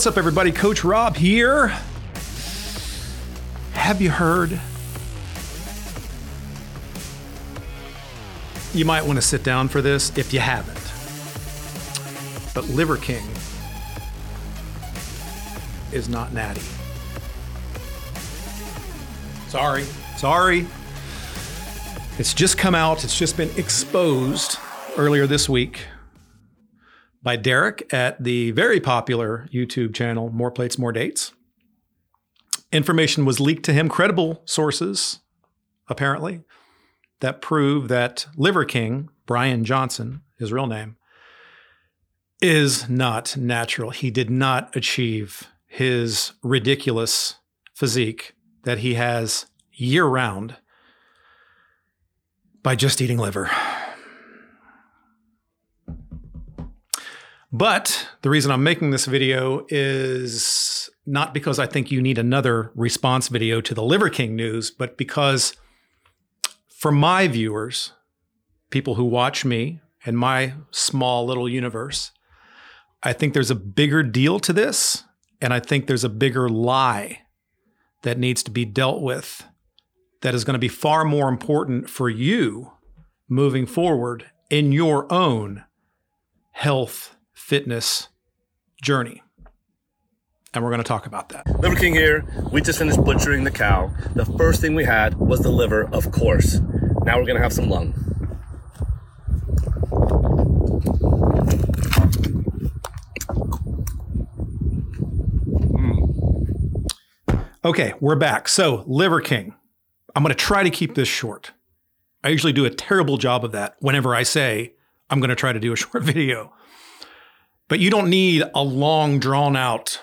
What's up, everybody? Coach Rob here. Have you heard? You might want to sit down for this if you haven't. But Liver King is not natty. Sorry. Sorry. It's just come out, it's just been exposed earlier this week by Derek at the very popular YouTube channel More Plates, More Dates. Information was leaked to him, credible sources, apparently, that prove that Liver King, Brian Johnson, his real name, is not natural. He did not achieve his ridiculous physique that he has year round by just eating liver. But the reason I'm making this video is not because I think you need another response video to the Liver King news, but because for my viewers, people who watch me and my small little universe, I think there's a bigger deal to this. And I think there's a bigger lie that needs to be dealt with that is going to be far more important for you moving forward in your own health fitness journey. And we're going to talk about that. Liver King here. We just finished butchering the cow. The first thing we had was the liver, of course. Now we're going to have some lung. Mm. Okay, we're back. So, Liver King. I'm going to try to keep this short. I usually do a terrible job of that whenever I say I'm going to try to do a short video. But you don't need a long, drawn out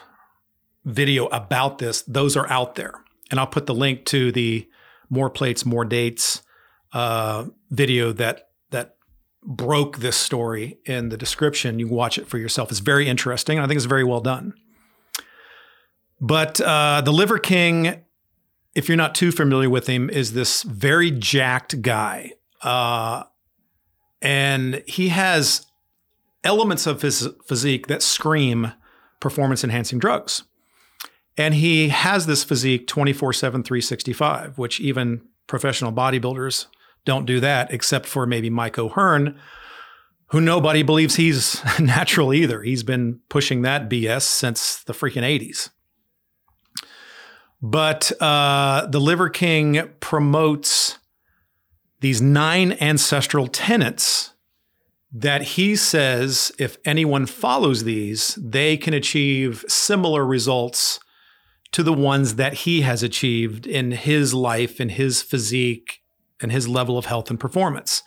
video about this. Those are out there. And I'll put the link to the More Plates, More Dates uh, video that, that broke this story in the description. You can watch it for yourself. It's very interesting. I think it's very well done. But uh, the Liver King, if you're not too familiar with him, is this very jacked guy. Uh, and he has elements of his physique that scream performance enhancing drugs. And he has this physique 24 7, 365, which even professional bodybuilders don't do that, except for maybe Mike O'Hearn, who nobody believes he's natural either. He's been pushing that BS since the freaking 80s. But uh, the Liver King promotes these nine ancestral tenets that he says if anyone follows these, they can achieve similar results to the ones that he has achieved in his life, in his physique, and his level of health and performance.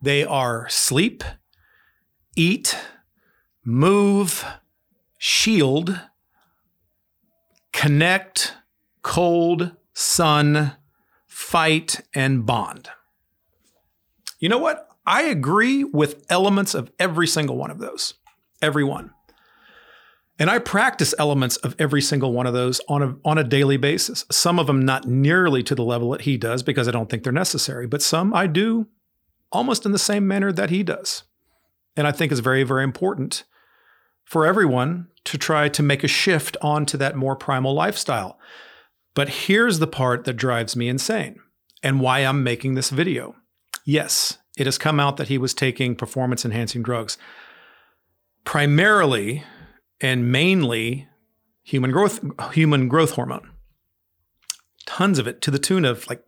They are sleep, eat, move, shield, connect, cold, sun, fight, and bond. You know what? I agree with elements of every single one of those. Every one. And I practice elements of every single one of those on a, on a daily basis. Some of them not nearly to the level that he does because I don't think they're necessary, but some I do almost in the same manner that he does. And I think it's very, very important for everyone to try to make a shift onto that more primal lifestyle. But here's the part that drives me insane and why I'm making this video. Yes, it has come out that he was taking performance enhancing drugs, primarily and mainly human growth human growth hormone. Tons of it to the tune of like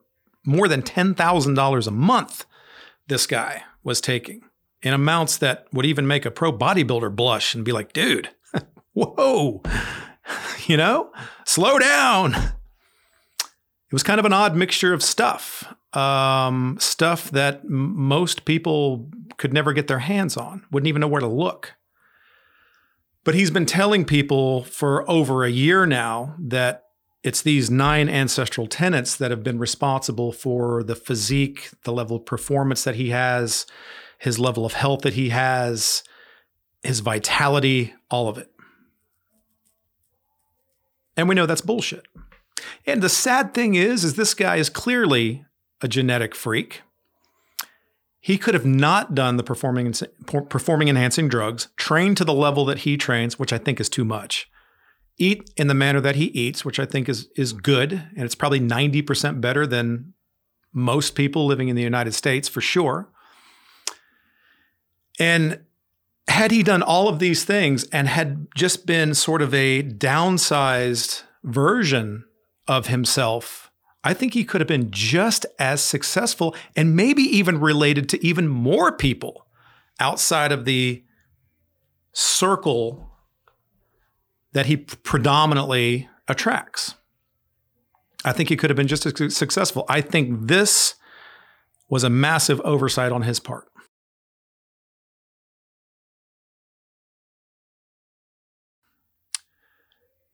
more than $10,000 a month this guy was taking in amounts that would even make a pro bodybuilder blush and be like, "Dude, whoa. You know? Slow down." It was kind of an odd mixture of stuff um, stuff that m- most people could never get their hands on, wouldn't even know where to look. But he's been telling people for over a year now that it's these nine ancestral tenets that have been responsible for the physique, the level of performance that he has, his level of health that he has, his vitality, all of it. And we know that's bullshit. And the sad thing is, is this guy is clearly a genetic freak. He could have not done the performing performing enhancing drugs, trained to the level that he trains, which I think is too much. eat in the manner that he eats, which I think is is good, and it's probably 90% better than most people living in the United States for sure. And had he done all of these things and had just been sort of a downsized version of himself, I think he could have been just as successful and maybe even related to even more people outside of the circle that he predominantly attracts. I think he could have been just as successful. I think this was a massive oversight on his part.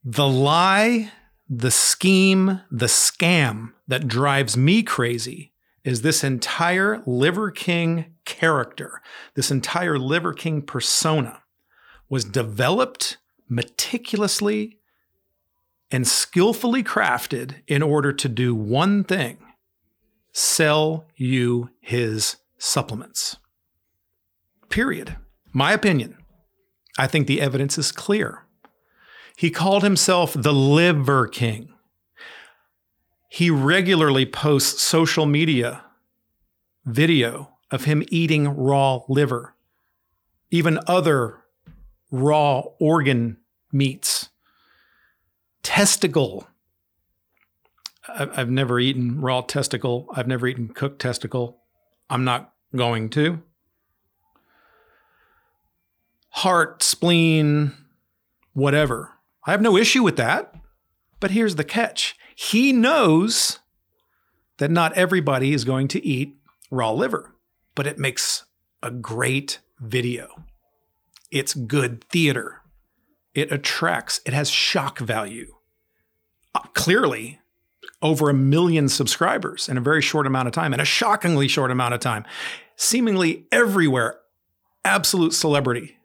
The lie, the scheme, the scam that drives me crazy is this entire Liver King character, this entire Liver King persona was developed meticulously and skillfully crafted in order to do one thing sell you his supplements. Period. My opinion. I think the evidence is clear. He called himself the Liver King. He regularly posts social media video of him eating raw liver, even other raw organ meats. Testicle. I've never eaten raw testicle. I've never eaten cooked testicle. I'm not going to. Heart, spleen, whatever. I have no issue with that. But here's the catch he knows that not everybody is going to eat raw liver, but it makes a great video. It's good theater. It attracts, it has shock value. Uh, clearly, over a million subscribers in a very short amount of time, in a shockingly short amount of time. Seemingly everywhere, absolute celebrity.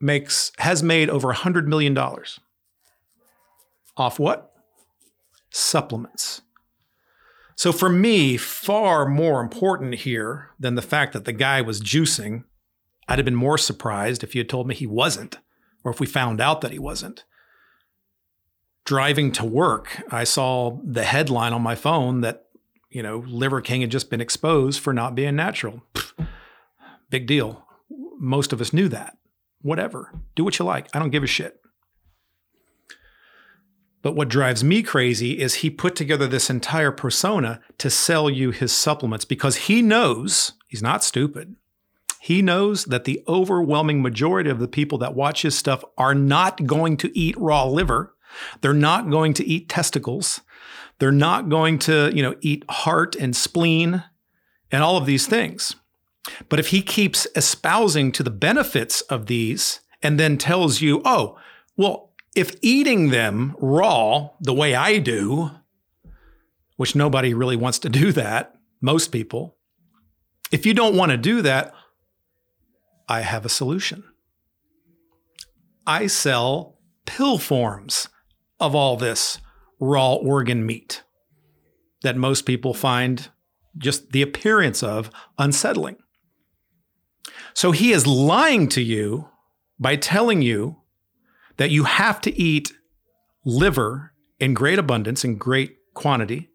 Makes has made over a hundred million dollars. Off what? Supplements. So for me, far more important here than the fact that the guy was juicing, I'd have been more surprised if you had told me he wasn't, or if we found out that he wasn't. Driving to work, I saw the headline on my phone that, you know, Liver King had just been exposed for not being natural. Pfft, big deal. Most of us knew that. Whatever. Do what you like. I don't give a shit. But what drives me crazy is he put together this entire persona to sell you his supplements because he knows he's not stupid. He knows that the overwhelming majority of the people that watch his stuff are not going to eat raw liver. They're not going to eat testicles. They're not going to, you know, eat heart and spleen and all of these things. But if he keeps espousing to the benefits of these and then tells you, oh, well, if eating them raw the way I do, which nobody really wants to do that, most people, if you don't want to do that, I have a solution. I sell pill forms of all this raw organ meat that most people find just the appearance of unsettling. So he is lying to you by telling you that you have to eat liver in great abundance, in great quantity,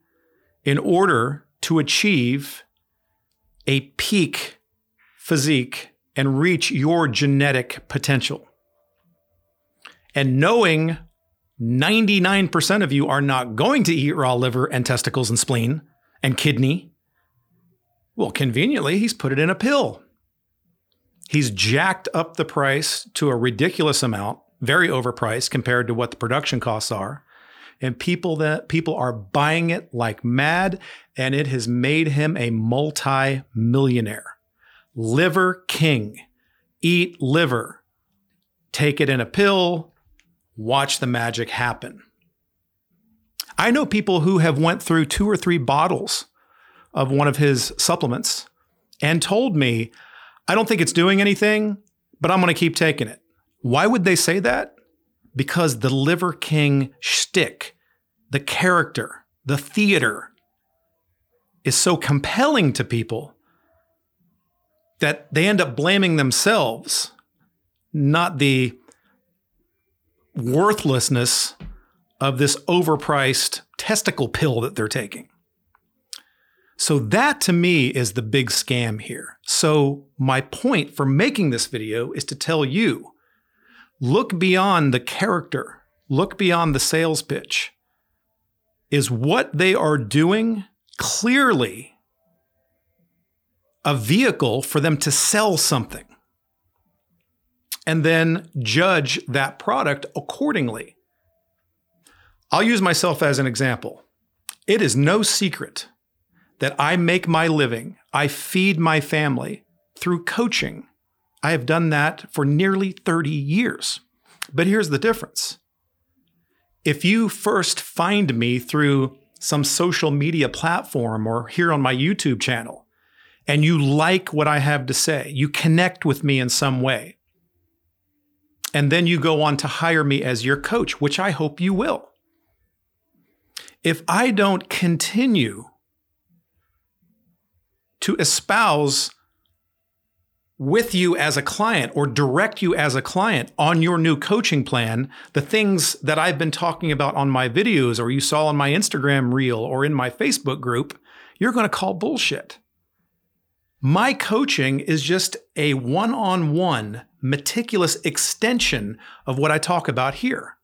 in order to achieve a peak physique and reach your genetic potential. And knowing 99% of you are not going to eat raw liver and testicles and spleen and kidney, well, conveniently, he's put it in a pill. He's jacked up the price to a ridiculous amount very overpriced compared to what the production costs are. And people that people are buying it like mad, and it has made him a multi-millionaire. Liver King. Eat liver. Take it in a pill. Watch the magic happen. I know people who have went through two or three bottles of one of his supplements and told me, I don't think it's doing anything, but I'm going to keep taking it. Why would they say that? Because the Liver King shtick, the character, the theater is so compelling to people that they end up blaming themselves not the worthlessness of this overpriced testicle pill that they're taking. So that to me is the big scam here. So my point for making this video is to tell you, look beyond the character, look beyond the sales pitch. Is what they are doing clearly a vehicle for them to sell something? And then judge that product accordingly. I'll use myself as an example. It is no secret that I make my living, I feed my family through coaching. I have done that for nearly 30 years. But here's the difference. If you first find me through some social media platform or here on my YouTube channel, and you like what I have to say, you connect with me in some way, and then you go on to hire me as your coach, which I hope you will. If I don't continue to espouse with you as a client or direct you as a client on your new coaching plan, the things that I've been talking about on my videos or you saw on my Instagram reel or in my Facebook group, you're going to call bullshit. My coaching is just a one on one, meticulous extension of what I talk about here.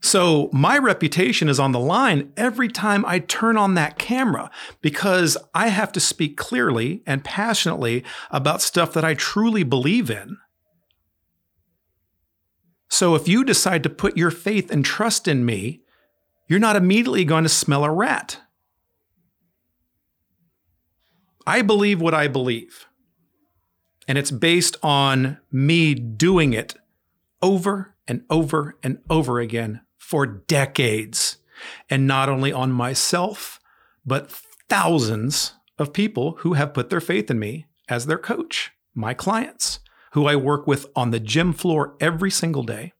So my reputation is on the line every time I turn on that camera because I have to speak clearly and passionately about stuff that I truly believe in. So if you decide to put your faith and trust in me, you're not immediately going to smell a rat. I believe what I believe. And it's based on me doing it over and over and over again for decades. And not only on myself, but thousands of people who have put their faith in me as their coach, my clients, who I work with on the gym floor every single day,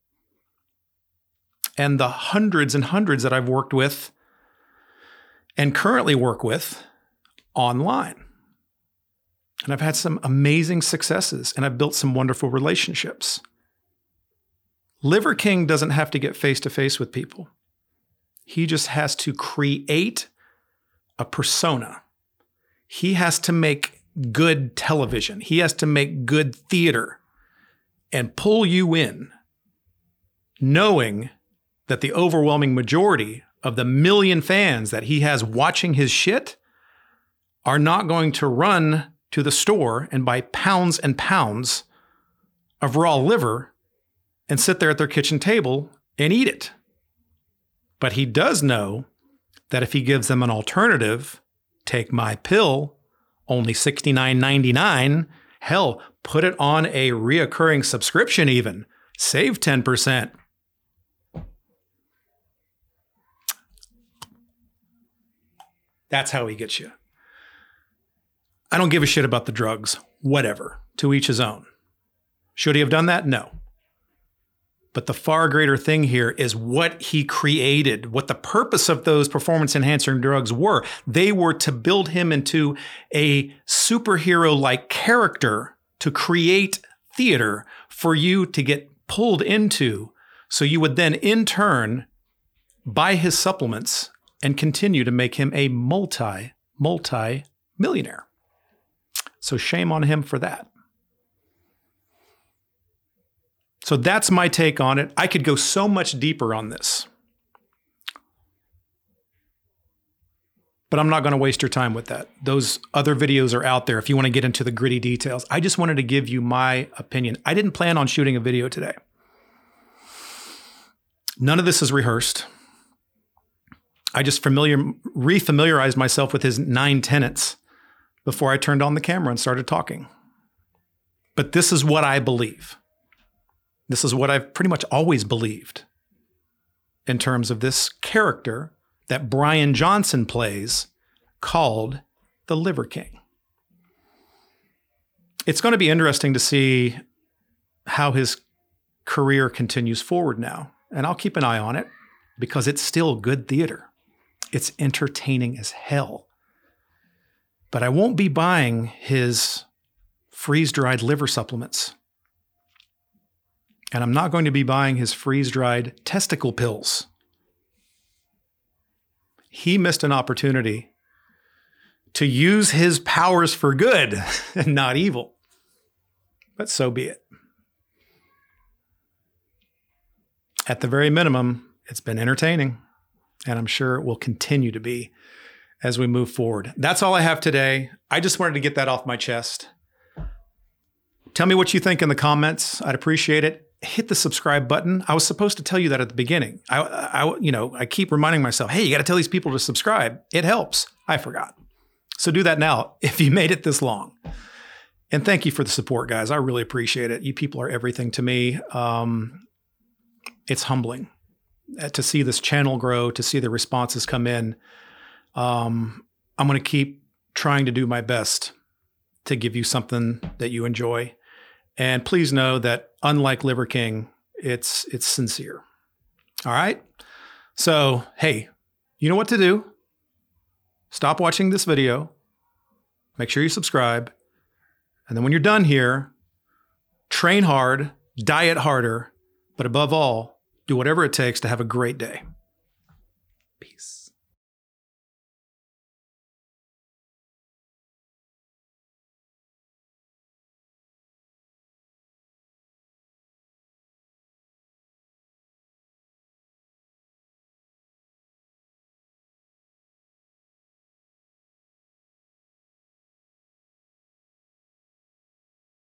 and the hundreds and hundreds that I've worked with and currently work with online. And I've had some amazing successes and I've built some wonderful relationships. Liver King doesn't have to get face to face with people. He just has to create a persona. He has to make good television. He has to make good theater and pull you in, knowing that the overwhelming majority of the million fans that he has watching his shit are not going to run to the store and buy pounds and pounds of raw liver and sit there at their kitchen table and eat it. But he does know that if he gives them an alternative, take my pill, only $69.99, hell, put it on a reoccurring subscription even, save 10%. That's how he gets you. I don't give a shit about the drugs, whatever, to each his own. Should he have done that? No. But the far greater thing here is what he created, what the purpose of those performance enhancing drugs were. They were to build him into a superhero like character to create theater for you to get pulled into. So you would then, in turn, buy his supplements and continue to make him a multi, multi millionaire. So shame on him for that. So that's my take on it. I could go so much deeper on this. But I'm not going to waste your time with that. Those other videos are out there if you want to get into the gritty details. I just wanted to give you my opinion. I didn't plan on shooting a video today. None of this is rehearsed. I just familiar refamiliarized myself with his nine tenets before I turned on the camera and started talking. But this is what I believe. This is what I've pretty much always believed in terms of this character that Brian Johnson plays called the Liver King. It's going to be interesting to see how his career continues forward now. And I'll keep an eye on it because it's still good theater. It's entertaining as hell but I won't be buying his freeze dried liver supplements. And I'm not going to be buying his freeze dried testicle pills. He missed an opportunity to use his powers for good and not evil. But so be it. At the very minimum, it's been entertaining, and I'm sure it will continue to be as we move forward. That's all I have today. I just wanted to get that off my chest. Tell me what you think in the comments. I'd appreciate it. Hit the subscribe button. I was supposed to tell you that at the beginning. I, I you know, I keep reminding myself, hey, you got to tell these people to subscribe. It helps. I forgot. So do that now if you made it this long. And thank you for the support, guys. I really appreciate it. You people are everything to me. Um, it's humbling uh, to see this channel grow, to see the responses come in. Um, I'm going to keep trying to do my best to give you something that you enjoy. And please know that unlike Liver King, it's it's sincere. All right? So, hey, you know what to do. Stop watching this video. Make sure you subscribe. And then when you're done here, train hard, diet harder, but above all, do whatever it takes to have a great day.